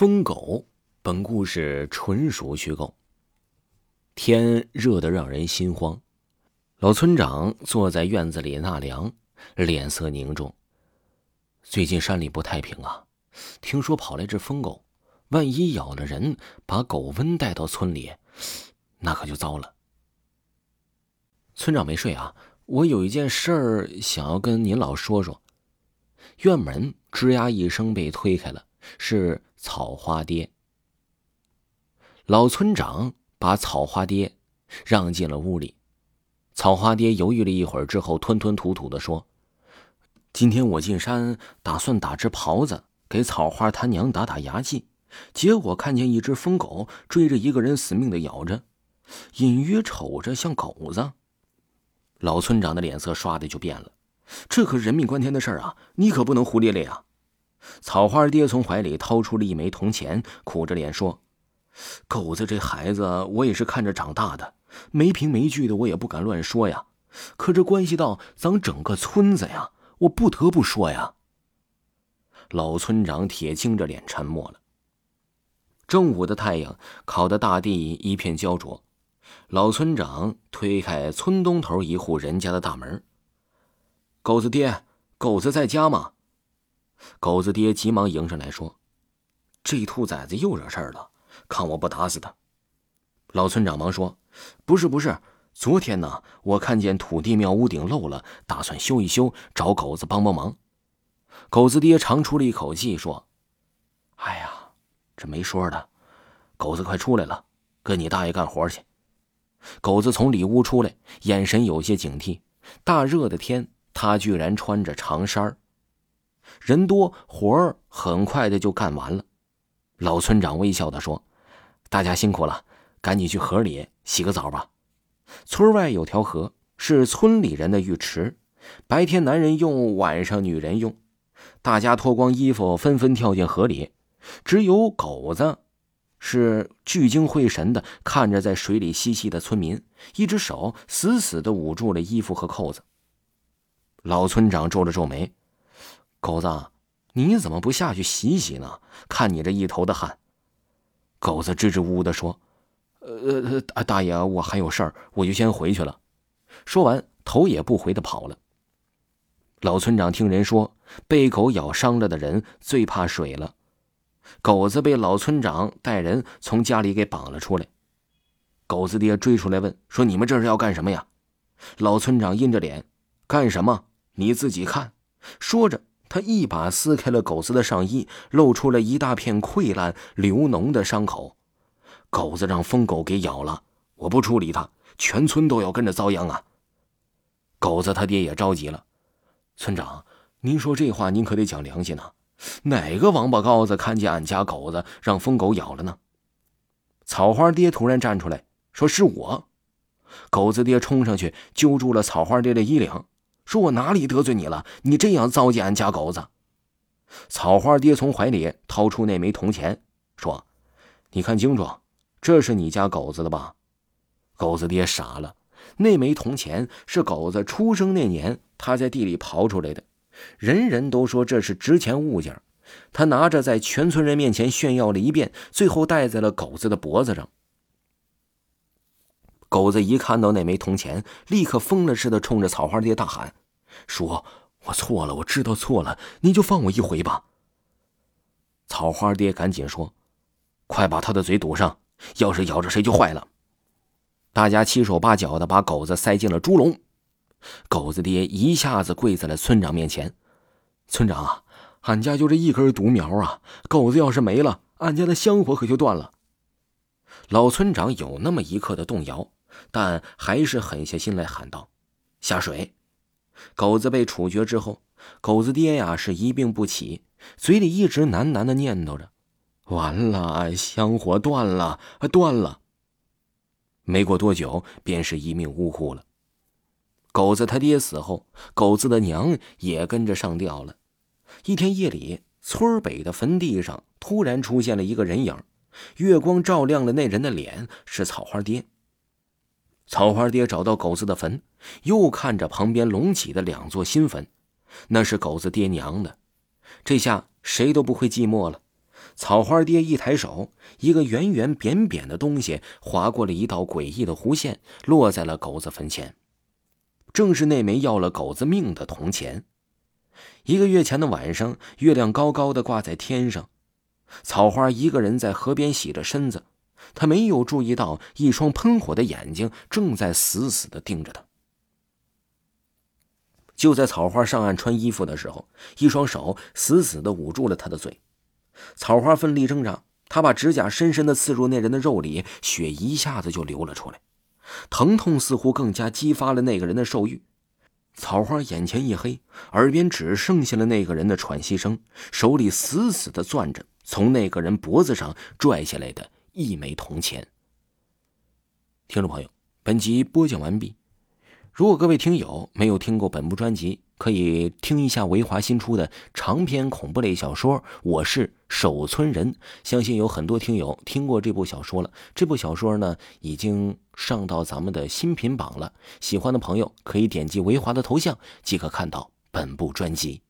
疯狗，本故事纯属虚构。天热得让人心慌，老村长坐在院子里纳凉，脸色凝重。最近山里不太平啊，听说跑来只疯狗，万一咬了人，把狗瘟带到村里，那可就糟了。村长没睡啊，我有一件事儿想要跟您老说说。院门吱呀一声被推开了，是。草花爹，老村长把草花爹让进了屋里。草花爹犹豫了一会儿之后，吞吞吐吐的说：“今天我进山，打算打只狍子给草花他娘打打牙祭，结果看见一只疯狗追着一个人死命的咬着，隐约瞅着像狗子。”老村长的脸色唰的就变了，这可人命关天的事儿啊，你可不能胡咧咧啊！草花爹从怀里掏出了一枚铜钱，苦着脸说：“狗子这孩子，我也是看着长大的，没凭没据的，我也不敢乱说呀。可这关系到咱整个村子呀，我不得不说呀。”老村长铁青着脸沉默了。正午的太阳烤得大地一片焦灼，老村长推开村东头一户人家的大门：“狗子爹，狗子在家吗？”狗子爹急忙迎上来说：“这兔崽子又惹事儿了，看我不打死他！”老村长忙说：“不是不是，昨天呢，我看见土地庙屋顶漏了，打算修一修，找狗子帮帮忙。”狗子爹长出了一口气说：“哎呀，这没说的，狗子快出来了，跟你大爷干活去。”狗子从里屋出来，眼神有些警惕。大热的天，他居然穿着长衫儿。人多，活儿很快的就干完了。老村长微笑的说：“大家辛苦了，赶紧去河里洗个澡吧。村外有条河，是村里人的浴池，白天男人用，晚上女人用。大家脱光衣服，纷纷跳进河里。只有狗子是聚精会神的看着在水里嬉戏的村民，一只手死死的捂住了衣服和扣子。老村长皱了皱眉。”狗子，你怎么不下去洗洗呢？看你这一头的汗。狗子支支吾吾的说：“呃呃，大爷，我还有事儿，我就先回去了。”说完，头也不回的跑了。老村长听人说，被狗咬伤了的人最怕水了。狗子被老村长带人从家里给绑了出来。狗子爹追出来问：“说你们这是要干什么呀？”老村长阴着脸：“干什么？你自己看。”说着。他一把撕开了狗子的上衣，露出了一大片溃烂流脓的伤口。狗子让疯狗给咬了，我不处理他，全村都要跟着遭殃啊！狗子他爹也着急了，村长，您说这话您可得讲良心呐！哪个王八羔子看见俺家狗子让疯狗咬了呢？草花爹突然站出来说：“是我。”狗子爹冲上去揪住了草花爹的衣领。说我哪里得罪你了？你这样糟践俺家狗子。草花爹从怀里掏出那枚铜钱，说：“你看清楚，这是你家狗子的吧？”狗子爹傻了，那枚铜钱是狗子出生那年他在地里刨出来的，人人都说这是值钱物件，他拿着在全村人面前炫耀了一遍，最后戴在了狗子的脖子上。狗子一看到那枚铜钱，立刻疯了似的冲着草花爹大喊。说：“我错了，我知道错了，你就放我一回吧。”草花爹赶紧说：“快把他的嘴堵上，要是咬着谁就坏了。”大家七手八脚的把狗子塞进了猪笼。狗子爹一下子跪在了村长面前：“村长啊，俺家就这一根独苗啊，狗子要是没了，俺家的香火可就断了。”老村长有那么一刻的动摇，但还是狠下心来喊道：“下水！”狗子被处决之后，狗子爹呀是一病不起，嘴里一直喃喃的念叨着：“完了，香火断了，断了。”没过多久，便是一命呜呼了。狗子他爹死后，狗子的娘也跟着上吊了。一天夜里，村北的坟地上突然出现了一个人影，月光照亮了那人的脸，是草花爹。草花爹找到狗子的坟，又看着旁边隆起的两座新坟，那是狗子爹娘的。这下谁都不会寂寞了。草花爹一抬手，一个圆圆扁扁的东西划过了一道诡异的弧线，落在了狗子坟前。正是那枚要了狗子命的铜钱。一个月前的晚上，月亮高高的挂在天上，草花一个人在河边洗着身子，他没有注意到一双喷火的眼睛正在死死的盯着他。就在草花上岸穿衣服的时候，一双手死死的捂住了他的嘴。草花奋力挣扎，他把指甲深深的刺入那人的肉里，血一下子就流了出来。疼痛似乎更加激发了那个人的兽欲。草花眼前一黑，耳边只剩下了那个人的喘息声，手里死死的攥着从那个人脖子上拽下来的一枚铜钱。听众朋友，本集播讲完毕。如果各位听友没有听过本部专辑，可以听一下维华新出的长篇恐怖类小说《我是守村人》。相信有很多听友听过这部小说了。这部小说呢，已经上到咱们的新品榜了。喜欢的朋友可以点击维华的头像，即可看到本部专辑。